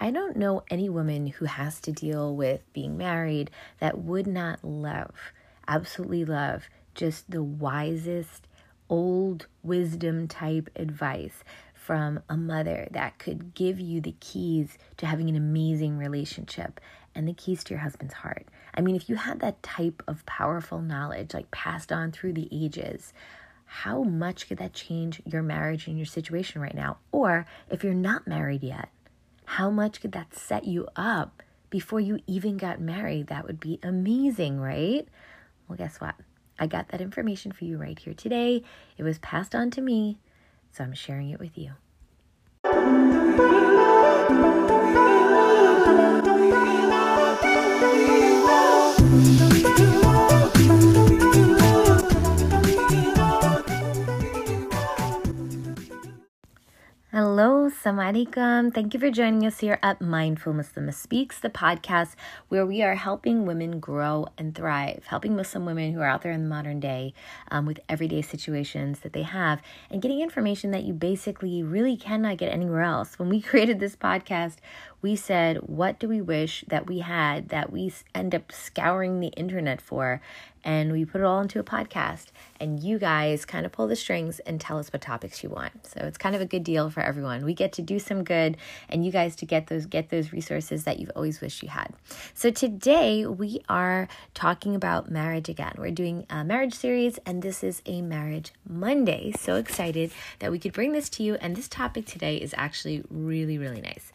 I don't know any woman who has to deal with being married that would not love, absolutely love, just the wisest, old wisdom type advice from a mother that could give you the keys to having an amazing relationship and the keys to your husband's heart. I mean, if you had that type of powerful knowledge, like passed on through the ages, how much could that change your marriage and your situation right now? Or if you're not married yet, how much could that set you up before you even got married? That would be amazing, right? Well, guess what? I got that information for you right here today. It was passed on to me, so I'm sharing it with you. Hello, Assalamualaikum. Thank you for joining us here at Mindful Muslimah Speaks, the podcast where we are helping women grow and thrive, helping Muslim women who are out there in the modern day um, with everyday situations that they have, and getting information that you basically really cannot get anywhere else. When we created this podcast, we said, What do we wish that we had that we end up scouring the internet for? and we put it all into a podcast. And you guys kind of pull the strings and tell us what topics you want. So it's kind of a good deal for everyone. We get to do some good and you guys to get those get those resources that you've always wished you had. So today we are talking about marriage again. We're doing a marriage series and this is a marriage monday. So excited that we could bring this to you. And this topic today is actually really really nice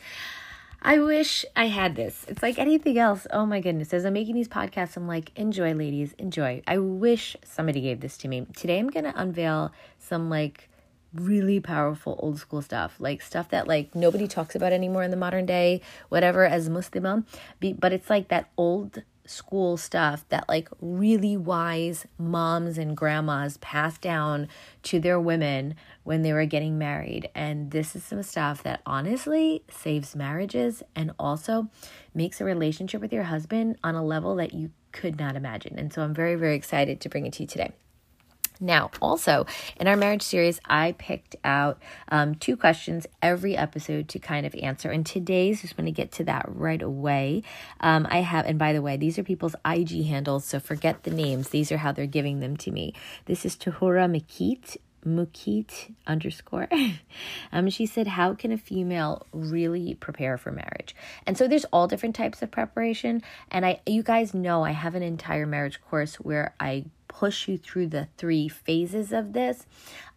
I wish I had this. It's like anything else. Oh my goodness. As I'm making these podcasts, I'm like, enjoy, ladies, enjoy. I wish somebody gave this to me. Today, I'm going to unveil some like really powerful old school stuff, like stuff that like nobody talks about anymore in the modern day, whatever, as Muslim. But it's like that old school stuff that like really wise moms and grandmas passed down to their women when they were getting married. And this is some stuff that honestly saves marriages and also makes a relationship with your husband on a level that you could not imagine. And so I'm very, very excited to bring it to you today. Now, also in our marriage series, I picked out um, two questions every episode to kind of answer. And today's just want to get to that right away. Um, I have, and by the way, these are people's IG handles, so forget the names. These are how they're giving them to me. This is Tahura Makit. Mukit underscore. um, she said, How can a female really prepare for marriage? And so there's all different types of preparation. And I you guys know I have an entire marriage course where I push you through the three phases of this.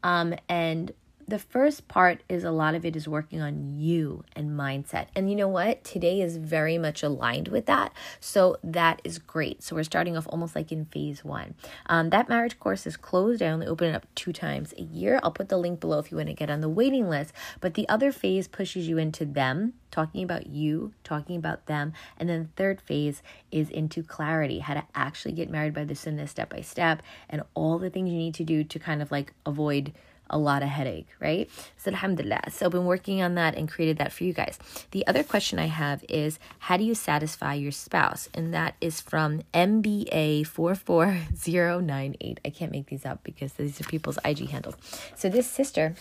Um, and the first part is a lot of it is working on you and mindset. And you know what? Today is very much aligned with that. So that is great. So we're starting off almost like in phase one. Um, that marriage course is closed. I only open it up two times a year. I'll put the link below if you want to get on the waiting list. But the other phase pushes you into them, talking about you, talking about them. And then the third phase is into clarity, how to actually get married by the sunnah step by step and all the things you need to do to kind of like avoid a lot of headache, right? So, alhamdulillah. So, I've been working on that and created that for you guys. The other question I have is how do you satisfy your spouse? And that is from MBA44098. I can't make these up because these are people's IG handles. So, this sister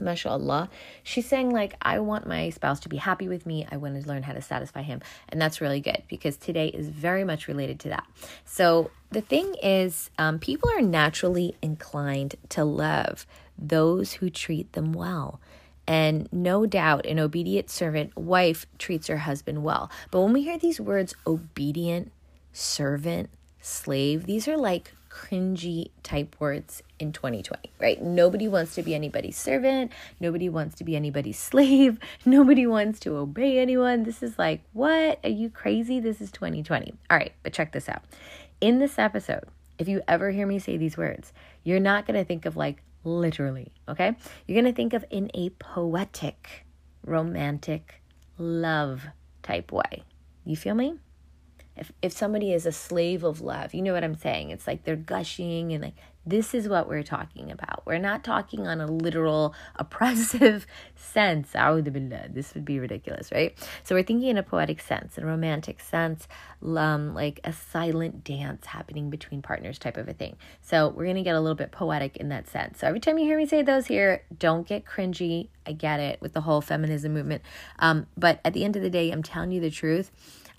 mashallah. She's saying like i want my spouse to be happy with me. I want to learn how to satisfy him. And that's really good because today is very much related to that. So the thing is um, people are naturally inclined to love those who treat them well. And no doubt an obedient servant wife treats her husband well. But when we hear these words obedient servant slave these are like cringy type words in 2020, right? Nobody wants to be anybody's servant. Nobody wants to be anybody's slave. Nobody wants to obey anyone. This is like, what? Are you crazy? This is 2020. All right, but check this out. In this episode, if you ever hear me say these words, you're not going to think of like literally, okay? You're going to think of in a poetic, romantic, love type way. You feel me? If if somebody is a slave of love, you know what I'm saying? It's like they're gushing and like This is what we're talking about. We're not talking on a literal oppressive sense. This would be ridiculous, right? So we're thinking in a poetic sense, in a romantic sense, um, like a silent dance happening between partners type of a thing. So we're to get a little bit poetic in that sense. So every time you hear me say those here, don't get cringy. I get it with the whole feminism movement. Um, but at the end of the day, I'm telling you the truth.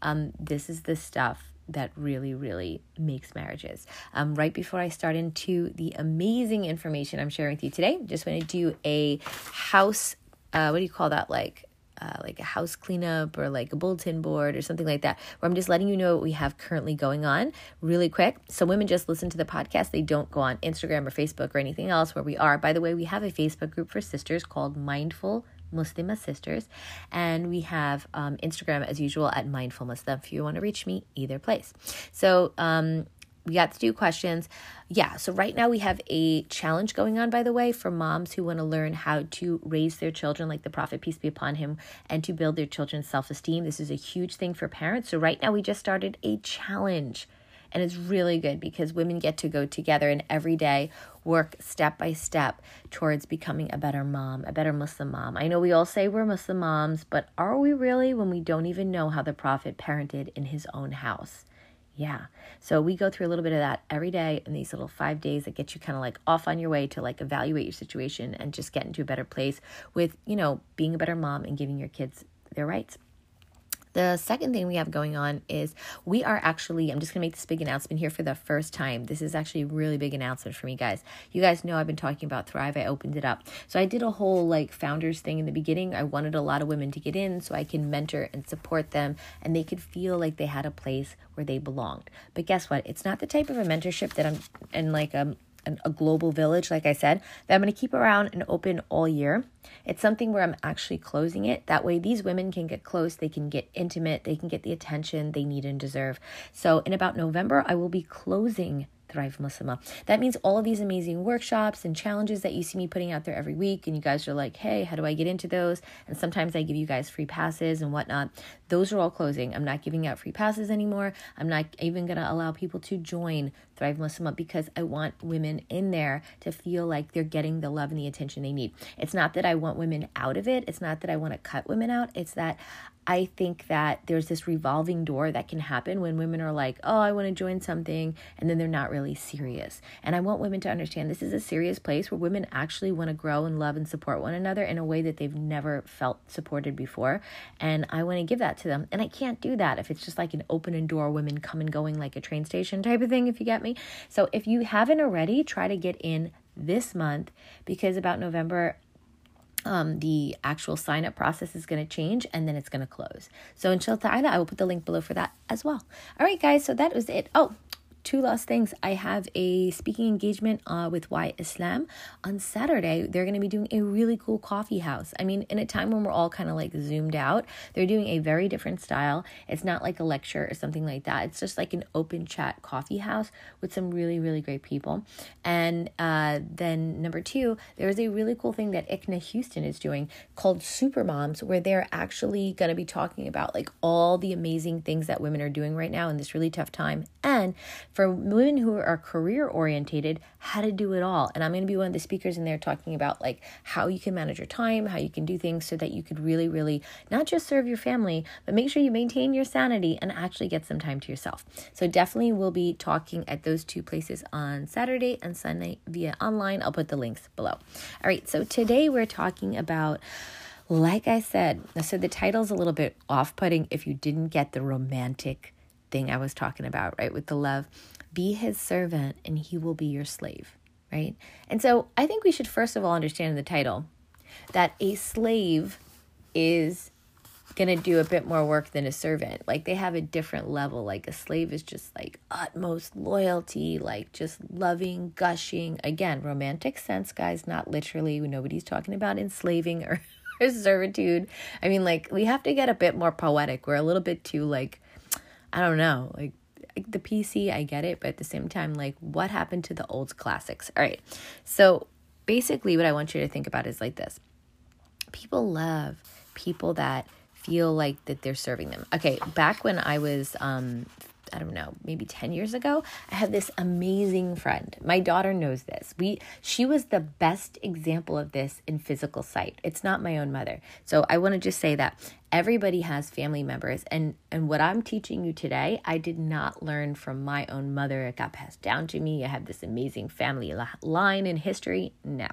Um, this is the stuff that really, really makes marriages. Um, right before I start into the amazing information I'm sharing with you today, just want to do a house, uh, what do you call that? Like, uh, like a house cleanup or like a bulletin board or something like that, where I'm just letting you know what we have currently going on really quick. So women just listen to the podcast. They don't go on Instagram or Facebook or anything else where we are. By the way, we have a Facebook group for sisters called Mindful Muslimah Sisters. And we have um, Instagram as usual at Mindful Muslimah if you want to reach me either place. So, um, we got to do questions. Yeah, so right now we have a challenge going on, by the way, for moms who want to learn how to raise their children like the Prophet, peace be upon him, and to build their children's self esteem. This is a huge thing for parents. So right now we just started a challenge. And it's really good because women get to go together and every day work step by step towards becoming a better mom, a better Muslim mom. I know we all say we're Muslim moms, but are we really when we don't even know how the Prophet parented in his own house? Yeah. So we go through a little bit of that every day in these little five days that get you kind of like off on your way to like evaluate your situation and just get into a better place with, you know, being a better mom and giving your kids their rights. The second thing we have going on is we are actually, I'm just going to make this big announcement here for the first time. This is actually a really big announcement for me, guys. You guys know I've been talking about Thrive. I opened it up. So I did a whole like founders thing in the beginning. I wanted a lot of women to get in so I can mentor and support them and they could feel like they had a place where they belonged. But guess what? It's not the type of a mentorship that I'm, and like, um, a global village, like I said, that I'm going to keep around and open all year. It's something where I'm actually closing it. That way, these women can get close, they can get intimate, they can get the attention they need and deserve. So, in about November, I will be closing Thrive Muslimah. That means all of these amazing workshops and challenges that you see me putting out there every week, and you guys are like, hey, how do I get into those? And sometimes I give you guys free passes and whatnot. Those are all closing. I'm not giving out free passes anymore. I'm not even going to allow people to join Thrive Muslimah because I want women in there to feel like they're getting the love and the attention they need. It's not that I want women out of it, it's not that I want to cut women out, it's that I think that there's this revolving door that can happen when women are like, oh, I want to join something, and then they're not really serious. And I want women to understand this is a serious place where women actually want to grow and love and support one another in a way that they've never felt supported before. And I want to give that to them. And I can't do that if it's just like an open and door, women come and going like a train station type of thing, if you get me. So if you haven't already, try to get in this month because about November, um, the actual sign up process is going to change and then it's going to close. So, inshallah ta'ala, I will put the link below for that as well. All right, guys, so that was it. Oh, two last things. I have a speaking engagement uh, with WhyIslam on Saturday. They're going to be doing a really cool coffee house. I mean, in a time when we're all kind of like zoomed out, they're doing a very different style. It's not like a lecture or something like that. It's just like an open chat coffee house with some really, really great people. And uh, then number two, there's a really cool thing that ICNA Houston is doing called Super Moms, where they're actually going to be talking about like all the amazing things that women are doing right now in this really tough time. And for women who are career orientated, how to do it all. And I'm going to be one of the speakers in there talking about like how you can manage your time, how you can do things so that you could really, really not just serve your family, but make sure you maintain your sanity and actually get some time to yourself. So definitely we'll be talking at those two places on Saturday and Sunday via online. I'll put the links below. All right, so today we're talking about like I said, so the title's a little bit off putting if you didn't get the romantic thing I was talking about, right? With the love, be his servant and he will be your slave, right? And so I think we should first of all understand the title that a slave is going to do a bit more work than a servant. Like they have a different level. Like a slave is just like utmost loyalty, like just loving, gushing. Again, romantic sense, guys, not literally. Nobody's talking about enslaving or, or servitude. I mean, like we have to get a bit more poetic. We're a little bit too like I don't know, like the PC, I get it, but at the same time, like what happened to the old classics? All right. So basically, what I want you to think about is like this people love people that feel like that they're serving them. Okay, back when I was um I don't know, maybe 10 years ago, I had this amazing friend. My daughter knows this. We she was the best example of this in physical sight. It's not my own mother. So I want to just say that everybody has family members. And and what i'm teaching you today i did not learn from my own mother. It got passed down to me. I have this amazing family line in history. No.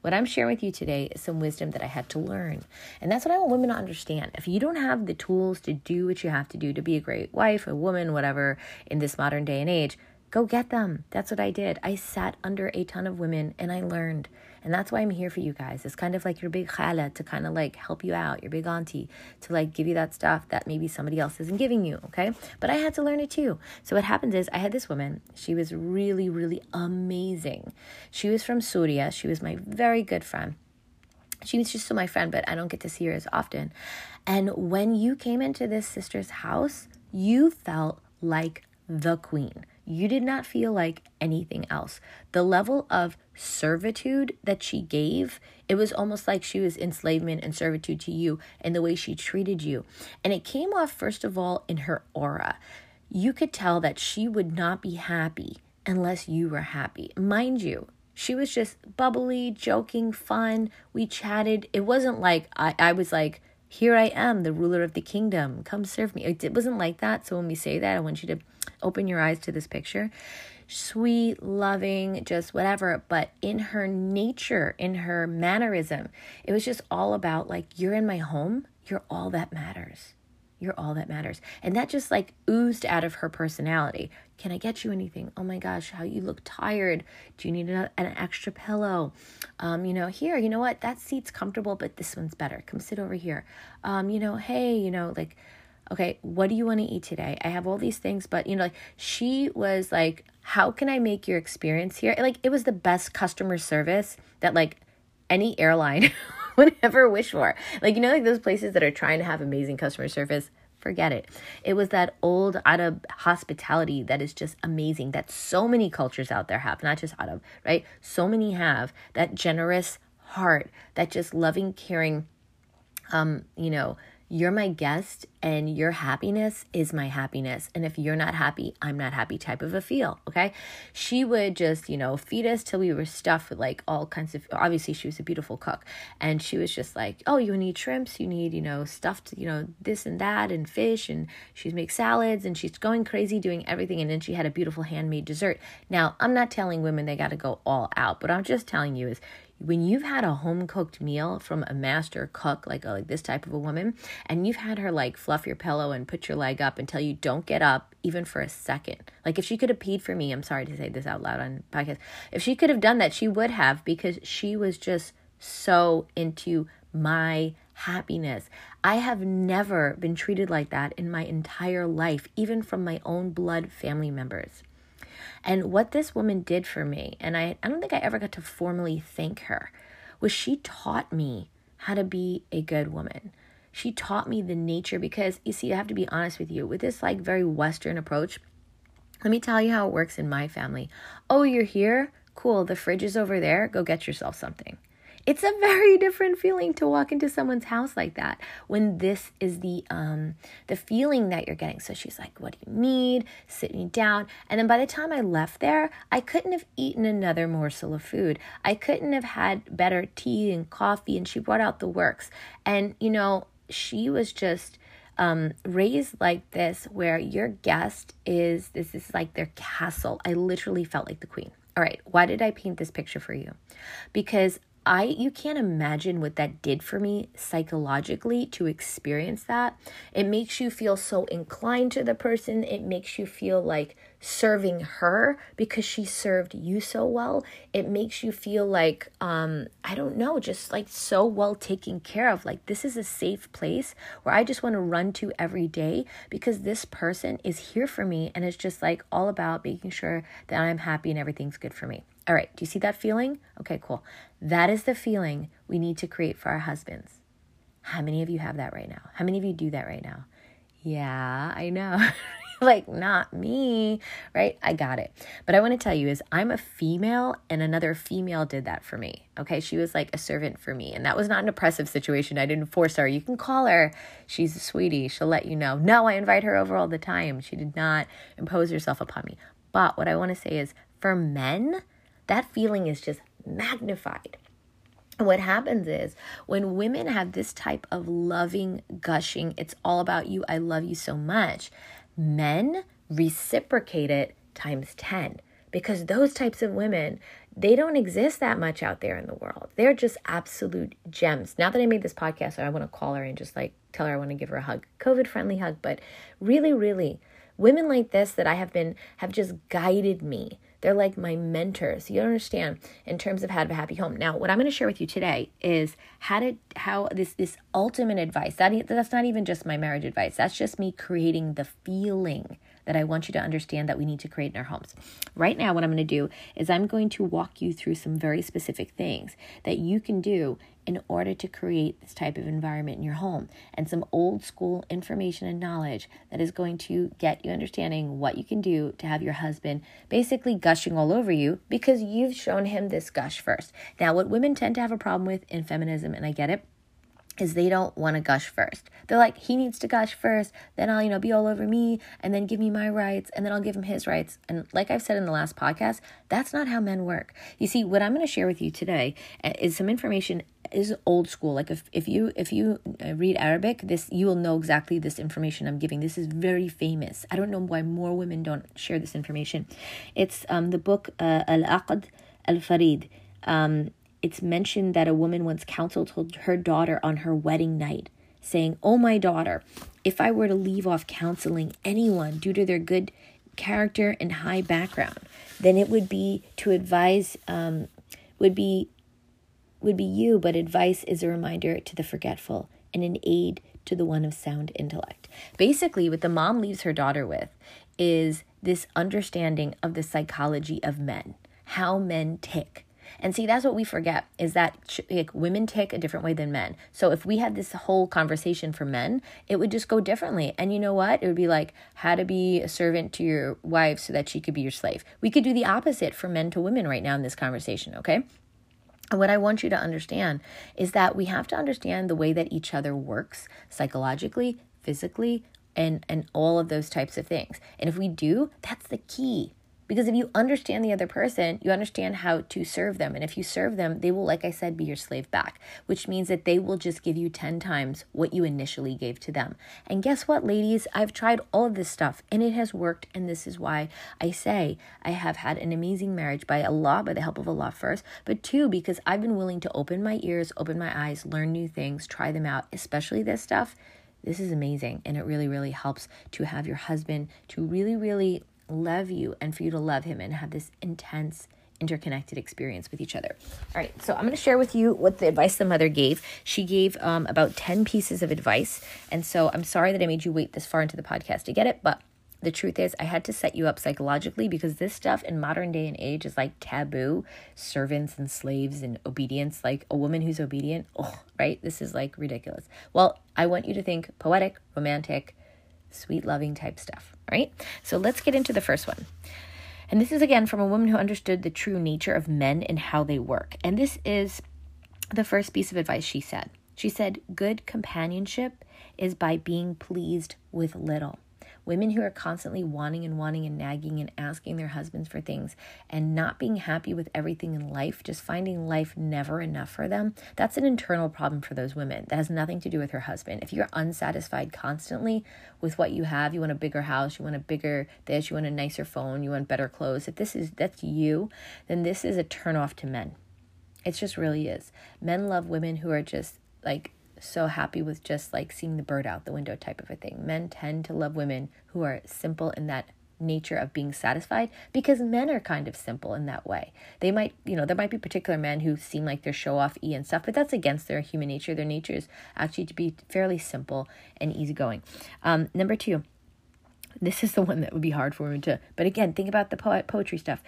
What i'm sharing with you today is some wisdom that i had to learn. And that's what i want women to understand. If you don't have the tools to do what you have to do to be a great wife a woman whatever in this modern day and age go get them. That's what i did. I sat under a ton of women and i learned and that's why I'm here for you guys. It's kind of like your big khala to kind of like help you out, your big auntie to like give you that stuff that maybe somebody else isn't giving you, okay? But I had to learn it too. So what happens is I had this woman, she was really, really amazing. She was from Syria. She was my very good friend. She was just still my friend, but I don't get to see her as often. And when you came into this sister's house, you felt like the queen. You did not feel like anything else. The level of servitude that she gave, it was almost like she was enslavement and servitude to you and the way she treated you. And it came off, first of all, in her aura. You could tell that she would not be happy unless you were happy. Mind you, she was just bubbly, joking, fun. We chatted. It wasn't like I, I was like, here I am, the ruler of the kingdom. Come serve me. It wasn't like that. So when we say that, I want you to open your eyes to this picture. Sweet, loving, just whatever. But in her nature, in her mannerism, it was just all about like, you're in my home, you're all that matters. You're all that matters. And that just like oozed out of her personality. Can I get you anything? Oh my gosh, how you look tired. Do you need an, extra pillow? Um, you know, here, you know what? That seat's comfortable, but this one's better. Come sit over here. Um, you know, hey, you know, like, okay, what do you want to eat today? I have all these things, but you know, like she was like, how can I make your experience here? Like, it was the best customer service that like any airline would ever wish for. Like, you know, like those places that are trying to have amazing customer service, forget it. It was that old Arab hospitality that is just amazing that so many cultures out there have, not just Arab, right? So many have that generous heart, that just loving, caring, um, you know, you're my guest and your happiness is my happiness. And if you're not happy, I'm not happy type of a feel. Okay. She would just, you know, feed us till we were stuffed with like all kinds of, obviously, she was a beautiful cook. And she was just like, oh, you need shrimps, you need, you know, stuffed, you know, this and that and fish. And she'd make salads and she's going crazy doing everything. And then she had a beautiful handmade dessert. Now, I'm not telling women they got to go all out, but I'm just telling you is when you've had a home cooked meal from a master cook like oh, like this type of a woman and you've had her like fluff your pillow and put your leg up tell you don't get up even for a second. Like if she could have peed for me i'm sorry to say this out loud on podcast if she could have done that she would have because she was just so into my happiness. I have never been treated like that in my entire life even from my own blood family members and what this woman did for me, and I, I don't think I ever got to formally thank her, was she taught me how to be a good woman. She taught me the nature because you see, I have to be honest with you, with this like very Western approach, let me tell you how it works in my family. Oh, you're here? Cool. The fridge is over there. Go get yourself something. It's a very different feeling to walk into someone's house like that when this is the um the feeling that you're getting. So she's like, "What do you need?" Sit me down. And then by the time I left there, I couldn't have eaten another morsel of food. I couldn't have had better tea and coffee and she brought out the works. And you know, she was just um, raised like this where your guest is this is like their castle. I literally felt like the queen. All right, why did I paint this picture for you? Because I you can't imagine what that did for me psychologically to experience that. It makes you feel so inclined to the person. It makes you feel like serving her because she served you so well. It makes you feel like um I don't know, just like so well taken care of. Like this is a safe place where I just want to run to every day because this person is here for me and it's just like all about making sure that I'm happy and everything's good for me. All right, do you see that feeling? Okay, cool. That is the feeling we need to create for our husbands. How many of you have that right now? How many of you do that right now? Yeah, I know. like, not me, right? I got it. But I want to tell you is I'm a female and another female did that for me. Okay. She was like a servant for me. And that was not an oppressive situation. I didn't force her. You can call her. She's a sweetie. She'll let you know. No, I invite her over all the time. She did not impose herself upon me. But what I want to say is for men, that feeling is just magnified. And what happens is when women have this type of loving, gushing, it's all about you, I love you so much, men reciprocate it times 10 because those types of women they don't exist that much out there in the world. They're just absolute gems. Now that i made this podcast i want to call her and just like tell her i want to give her a hug covid friendly hug but really really women like this that i have been have just guided me they're like my mentors. You don't understand in terms of how to have a happy home. Now, what I'm going to share with you today is how to how this this ultimate advice. That that's not even just my marriage advice. That's just me creating the feeling that I want you to understand that we need to create in our homes. Right now, what I'm going to do is I'm going to walk you through some very specific things that you can do in order to create this type of environment in your home and some old school information and knowledge that is going to get you understanding what you can do to have your husband basically gushing all over you because you've shown him this gush first. Now, what women tend to have a problem with in feminism, and I get it, is they don't want to gush first. They're like, he needs to gush first, then I'll, you know, be all over me, and then give me my rights, and then I'll give him his rights. And like I've said in the last podcast, that's not how men work. You see, what I'm going to share with you today uh, is some information is old school. Like if, if you if you uh, read Arabic, this you will know exactly this information I'm giving. This is very famous. I don't know why more women don't share this information. It's um the book uh, Al Aqd Al Farid. Um, it's mentioned that a woman once counseled her daughter on her wedding night, saying, Oh, my daughter, if I were to leave off counseling anyone due to their good character and high background, then it would be to advise, um, would be would be you, but advice is a reminder to the forgetful and an aid to the one of sound intellect. Basically, what the mom leaves her daughter with is this understanding of the psychology of men, how men tick, and see, that's what we forget is that like women tick a different way than men. So if we had this whole conversation for men, it would just go differently. And you know what? It would be like how to be a servant to your wife so that she could be your slave. We could do the opposite for men to women right now in this conversation, okay? And what I want you to understand is that we have to understand the way that each other works psychologically, physically, and and all of those types of things. And if we do, that's the key. Because if you understand the other person, you understand how to serve them. And if you serve them, they will, like I said, be your slave back, which means that they will just give you 10 times what you initially gave to them. And guess what, ladies? I've tried all of this stuff and it has worked. And this is why I say I have had an amazing marriage by Allah, by the help of Allah first, but two, because I've been willing to open my ears, open my eyes, learn new things, try them out, especially this stuff. This is amazing. And it really, really helps to have your husband to really, really love you and for you to love him and have this intense interconnected experience with each other. All right, so I'm going to share with you what the advice the mother gave. She gave um, about 10 pieces of advice. And so I'm sorry that I made you wait this far into the podcast to get it, but the truth is, I had to set you up psychologically because this stuff in modern day and age is like taboo servants and slaves and obedience. Like a woman who's obedient, oh, right? This is like ridiculous. Well, I want you to think poetic, romantic, sweet, loving type stuff, right? So let's get into the first one. And this is again from a woman who understood the true nature of men and how they work. And this is the first piece of advice she said. She said, Good companionship is by being pleased with little. Women who are constantly wanting and wanting and nagging and asking their husbands for things and not being happy with everything in life, just finding life never enough for them, that's an internal problem for those women. That has nothing to do with her husband. If you're unsatisfied constantly with what you have, you want a bigger house, you want a bigger this, you want a nicer phone, you want better clothes, if this is that's you, then this is a turnoff to men. It just really is. Men love women who are just like so happy with just like seeing the bird out the window type of a thing. Men tend to love women who are simple in that nature of being satisfied because men are kind of simple in that way. They might, you know, there might be particular men who seem like they're show off e and stuff, but that's against their human nature. Their nature is actually to be fairly simple and easygoing. Um, number two, this is the one that would be hard for women to, but again, think about the poet poetry stuff.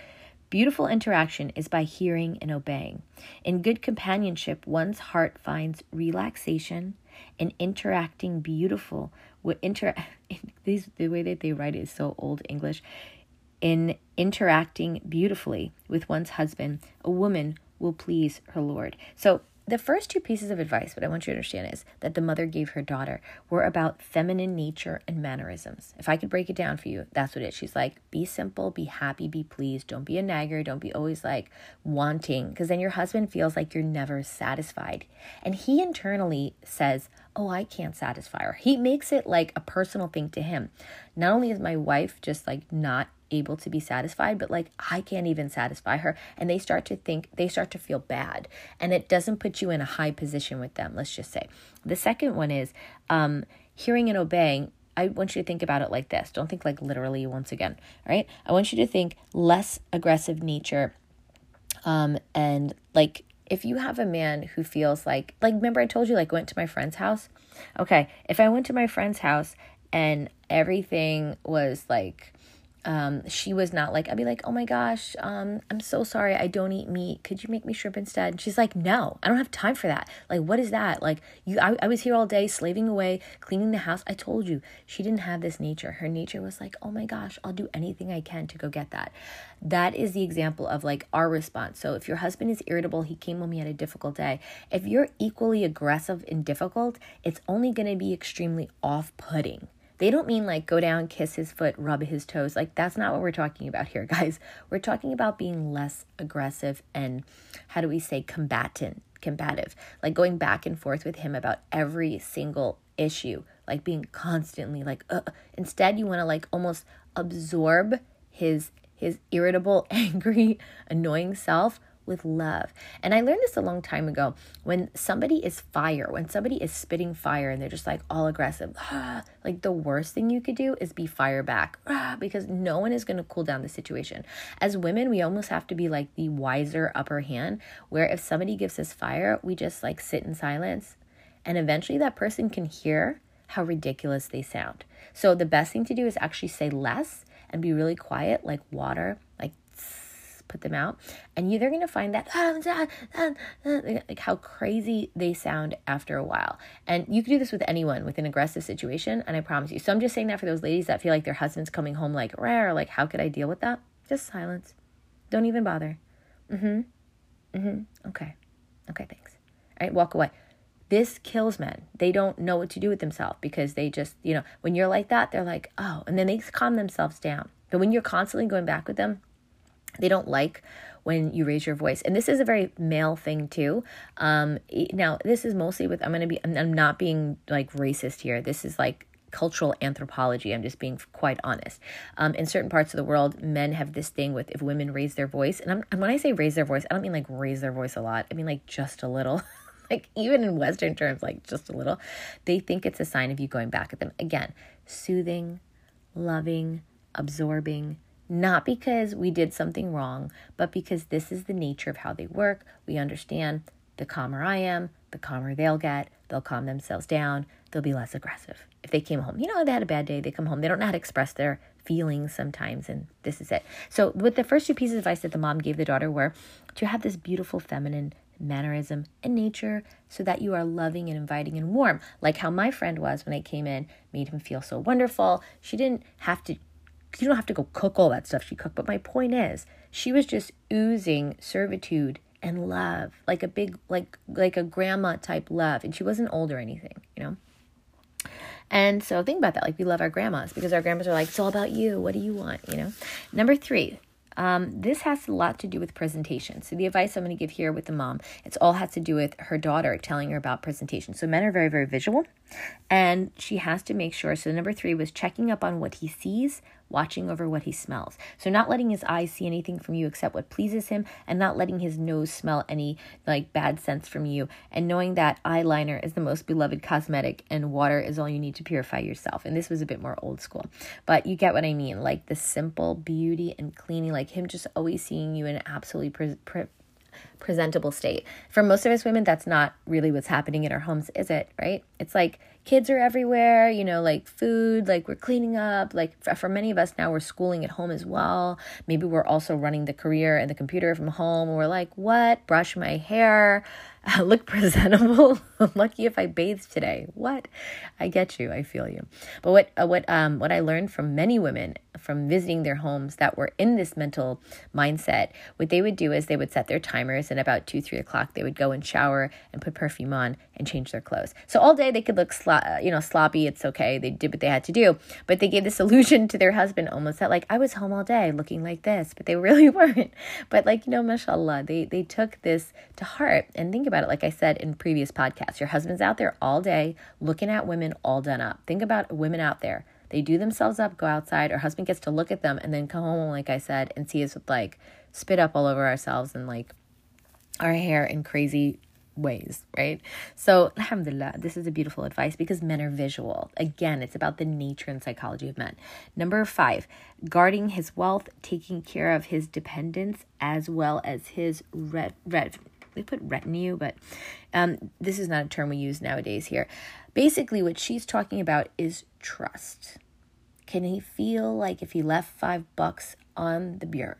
Beautiful interaction is by hearing and obeying. In good companionship, one's heart finds relaxation in interacting beautiful with inter these the way that they write it is so old English. In interacting beautifully with one's husband, a woman will please her Lord. So the first two pieces of advice, what I want you to understand is that the mother gave her daughter were about feminine nature and mannerisms. If I could break it down for you, that's what it is. She's like, be simple, be happy, be pleased. Don't be a nagger. Don't be always like wanting, because then your husband feels like you're never satisfied. And he internally says, oh, I can't satisfy her. He makes it like a personal thing to him. Not only is my wife just like not able to be satisfied, but like I can't even satisfy her. And they start to think, they start to feel bad. And it doesn't put you in a high position with them, let's just say. The second one is um, hearing and obeying. I want you to think about it like this. Don't think like literally once again, right? I want you to think less aggressive nature um, and like if you have a man who feels like like remember I told you like went to my friend's house? Okay, if I went to my friend's house and everything was like um, she was not like, I'd be like, oh my gosh, um, I'm so sorry, I don't eat meat. Could you make me shrimp instead? And she's like, no, I don't have time for that. Like, what is that? Like, you, I, I was here all day slaving away, cleaning the house. I told you, she didn't have this nature. Her nature was like, oh my gosh, I'll do anything I can to go get that. That is the example of like our response. So if your husband is irritable, he came home, he had a difficult day. If you're equally aggressive and difficult, it's only going to be extremely off putting they don't mean like go down, kiss his foot, rub his toes. Like that's not what we're talking about here, guys. We're talking about being less aggressive and how do we say combatant, combative. Like going back and forth with him about every single issue, like being constantly like uh, instead you want to like almost absorb his his irritable, angry, annoying self with love. And I learned this a long time ago. When somebody is fire, when somebody is spitting fire and they're just like all aggressive, ah, like the worst thing you could do is be fire back ah, because no one is going to cool down the situation. As women, we almost have to be like the wiser upper hand, where if somebody gives us fire, we just like sit in silence. And eventually that person can hear how ridiculous they sound. So the best thing to do is actually say less and be really quiet, like water, put them out, and you they're gonna find that like how crazy they sound after a while. And you can do this with anyone with an aggressive situation, and I promise you. So I'm just saying that for those ladies that feel like their husband's coming home like rare, like how could I deal with that? Just silence. Don't even bother. Mm-hmm. Mm-hmm. Okay. Okay, thanks. All right, walk away. This kills men. They don't know what to do with themselves because they just, you know, when you're like that, they're like, oh, and then they calm themselves down. But when you're constantly going back with them, they don't like when you raise your voice. And this is a very male thing too. Um, now, this is mostly with, I'm to be, I'm not being like racist here. This is like cultural anthropology. I'm just being quite honest. Um, in certain parts of the world, men have this thing with if women raise their voice, and, I'm, and when I say raise their voice, I don't mean like raise their voice a lot. I mean like just a little. like even in Western terms, like just a little. They think it's a sign of you going back at them. Again, soothing, loving, absorbing, not because we did something wrong, but because this is the nature of how they work. We understand the calmer I am, the calmer they'll get. They'll calm themselves down. They'll be less aggressive. If they came home, you know, they had a bad day, they come home, they don't know how to express their feelings sometimes, and this is it. So, with the first two pieces of advice that the mom gave the daughter were to have this beautiful feminine mannerism and nature so that you are loving and inviting and warm, like how my friend was when I came in, made him feel so wonderful. She didn't have to you don't have to go cook all that stuff she cooked. But my point is, she was just oozing servitude and love, like a big, like like a grandma type love, and she wasn't old or anything, you know. And so think about that. Like we love our grandmas because our grandmas are like, it's all about you. What do you want? You know. Number three, um, this has a lot to do with presentation. So the advice I'm going to give here with the mom, it's all has to do with her daughter telling her about presentation. So men are very, very visual, and she has to make sure. So number three was checking up on what he sees, watching over what he smells. So not letting his eyes see anything from you except what pleases him, and not letting his nose smell any like bad scents from you, and knowing that eyeliner is the most beloved cosmetic and water is all you need to purify yourself. And this was a bit more old school, but you get what I mean. Like the simple beauty and cleaning, like him just always seeing you in absolutely pre- pre- presentable state. For most of us women, that's not really what's happening in our homes, is it? Right? It's like kids are everywhere, you know, like food, like we're cleaning up. Like for, for many of us now, we're schooling at home as well. Maybe we're also running the career and the computer from home. we're like, what? Brush my hair. look presentable. I'm lucky if I bathed today. What? I get you. I feel you. But what uh, what um what I learned from many women from visiting their homes that were in this mental mindset, what they would do is they would set their timers, and about two three o'clock they would go and shower and put perfume on and change their clothes. So all day they could look slo- uh, you know sloppy. It's okay. They did what they had to do, but they gave this illusion to their husband almost that like I was home all day looking like this, but they really weren't. But like you know, mashallah, they they took this to heart and think about it. Like I said in previous podcasts, your husband's out there all day looking at women all done up. Think about women out there. They do themselves up, go outside. Our husband gets to look at them and then come home, like I said, and see us with like spit up all over ourselves and like our hair in crazy ways, right? So, alhamdulillah, this is a beautiful advice because men are visual. Again, it's about the nature and psychology of men. Number five, guarding his wealth, taking care of his dependents as well as his red, red, they put retinue, but um, this is not a term we use nowadays here. Basically, what she's talking about is trust. Can he feel like if he left five bucks on the bureau,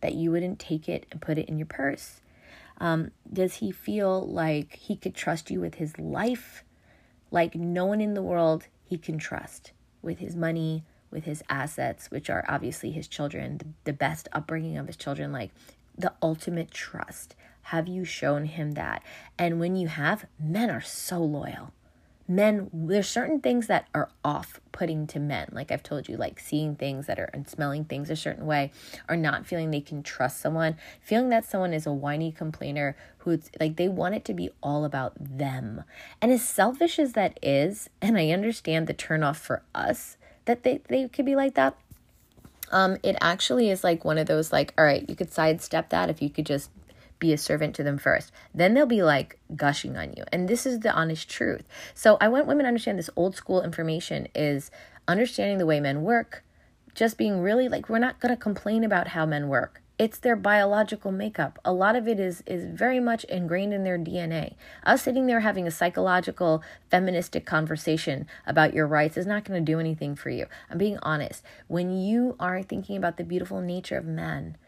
that you wouldn't take it and put it in your purse? Um, does he feel like he could trust you with his life? Like no one in the world he can trust with his money, with his assets, which are obviously his children, the, the best upbringing of his children, like the ultimate trust. Have you shown him that? And when you have, men are so loyal men there's certain things that are off putting to men. Like i've told you like seeing things that are and smelling things a certain way or not feeling they can trust someone. Feeling that someone is a whiny complainer who's like they want it to be all about them. And as selfish as that is and i understand the turnoff for us that they they could be like that um it actually is like one of those like all right you could sidestep that if you could just be a servant to them first. Then they'll be like gushing on you. And this is the honest truth. So I want women to understand this old school information is understanding the way men work, just being really like, we're not going to complain about how men work. It's their biological makeup. A lot of it is is very much ingrained in their DNA. Us sitting there having a psychological, feministic conversation about your rights is not going to do anything for you. I'm being honest. When you are thinking about the beautiful nature of men,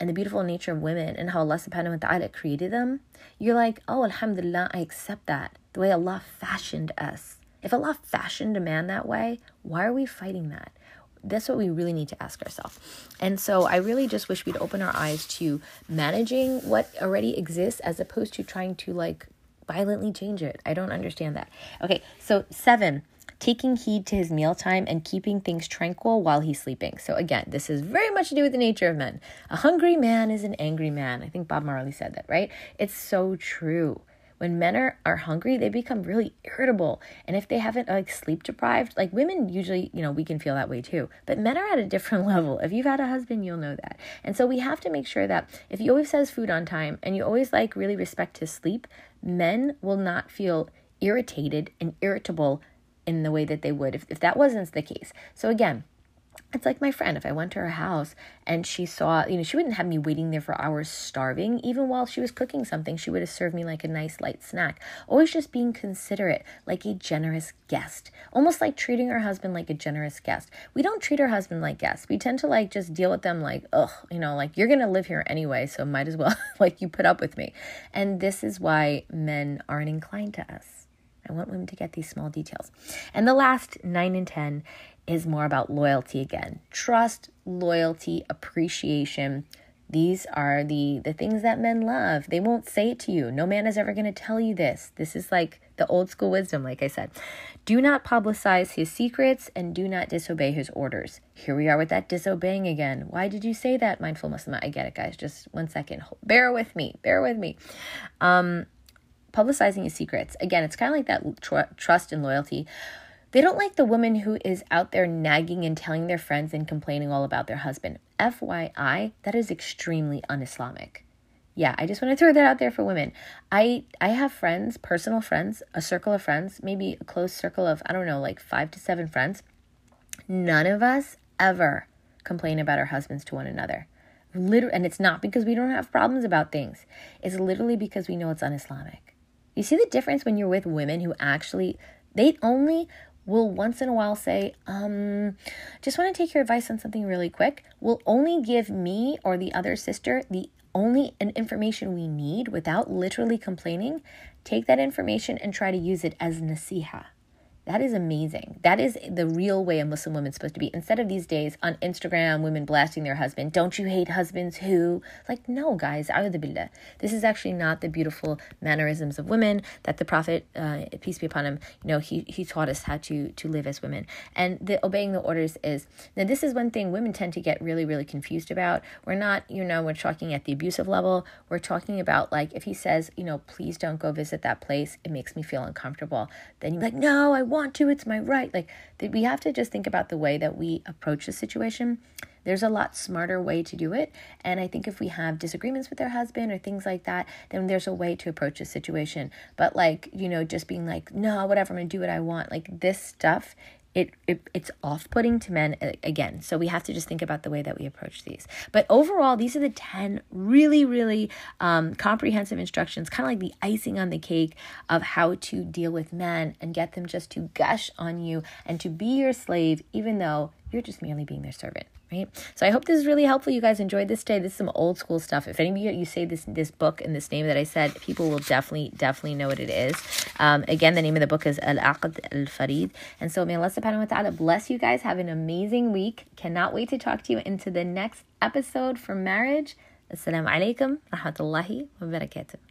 and the beautiful nature of women and how Allah subhanahu wa ta'ala created them, you're like, oh, alhamdulillah, I accept that. The way Allah fashioned us. If Allah fashioned a man that way, why are we fighting that? That's what we really need to ask ourselves. And so I really just wish we'd open our eyes to managing what already exists as opposed to trying to like violently change it. I don't understand that. Okay, so seven taking heed to his mealtime, and keeping things tranquil while he's sleeping. So, again, this is very much to do with the nature of men. A hungry man is an angry man. I think Bob Marley said that, right? It's so true. When men are, are hungry, they become really irritable. And if they haven't like sleep deprived, like women usually, you know, we can feel that way too. But men are at a different level. If you've had a husband, you'll know that. And so we have to make sure that if he always has food on time and you always like really respect his sleep, men will not feel irritated and irritable in the way that they would if, if that wasn't the case. So again, it's like my friend. If I went to her house and she saw, you know, she wouldn't have me waiting there for hours starving. Even while she was cooking something, she would have served me like a nice light snack. Always just being considerate, like a generous guest. Almost like treating her husband like a generous guest. We don't treat our husband like guests. We tend to like just deal with them like, ugh, you know, like you're to live here anyway, so might as well like you put up with me. And this is why men aren't inclined to us. I want women to get these small details. And the last nine and 10 is more about loyalty again trust, loyalty, appreciation. These are the the things that men love. They won't say it to you. No man is ever going to tell you this. This is like the old school wisdom like I said. Do not publicize his secrets and do not disobey his orders. Here we are with that disobeying again. Why did you say that, mindful Muslimah? I get it, guys. Just one second. Bear with me. Bear with me. Um, publicizing his secrets. Again, it's kind of like that tr- trust and loyalty. They don't like the woman who is out there nagging and telling their friends and complaining all about their husband. FYI, that is extremely un Islamic. Yeah, I just want to throw that out there for women. I I have friends, personal friends, a circle of friends, maybe a close circle of I don't know, like 5 to 7 friends. None of us ever complain about our husbands to one another. Literally, and it's not because we don't have problems about things. It's literally because we know it's un-Islamic. You see the difference when you're with women who actually, they only will once in a while say, um, just want to take your advice on something really quick. Will only give me or the other sister the only information we need without literally complaining, take that information and try to use it as nasiha that is amazing. That is the real way a Muslim woman's supposed to be. Instead of these days on Instagram, women blasting their husband, don't you hate husbands who? Like, no, guys, billah. This is actually not the beautiful mannerisms of women that the Prophet, uh, peace be upon him, you know, he, he taught us how to, to live as women. And the obeying the orders is, now this is one thing women tend to get really, really confused about. We're not, you know, we're talking at the abusive level. We're talking about like, if he says, you know, please don't go visit that place, it makes me feel uncomfortable. Then you're like, no, I want want to, it's my right. Like we have to just think about the way that we approach the situation. There's a lot smarter way to do it. And I think if we have disagreements with our husband or things like that, then there's a way to approach the situation. But like, you know, just being like, no, whatever, I'm gonna do what I want. Like this stuff it, it it's off-putting to men again so we have to just think about the way that we approach these. But overall these are the 10 really really um, comprehensive instructions kind of like the icing on the cake of how to deal with men and get them just to gush on you and to be your slave even though you're just merely being their servant right? So I hope this is really helpful. You guys enjoyed this day. This is some old school stuff. If any of you you say this this book and this name that I said, people will definitely definitely know what it is. Um, again, the name of the book is Al Aqd Al Farid. And so may Allah Subhanahu wa Taala bless you guys. Have an amazing week. Cannot wait to talk to you into the next episode for marriage. Assalamu alaikum rahmatullahi wa barakatuh.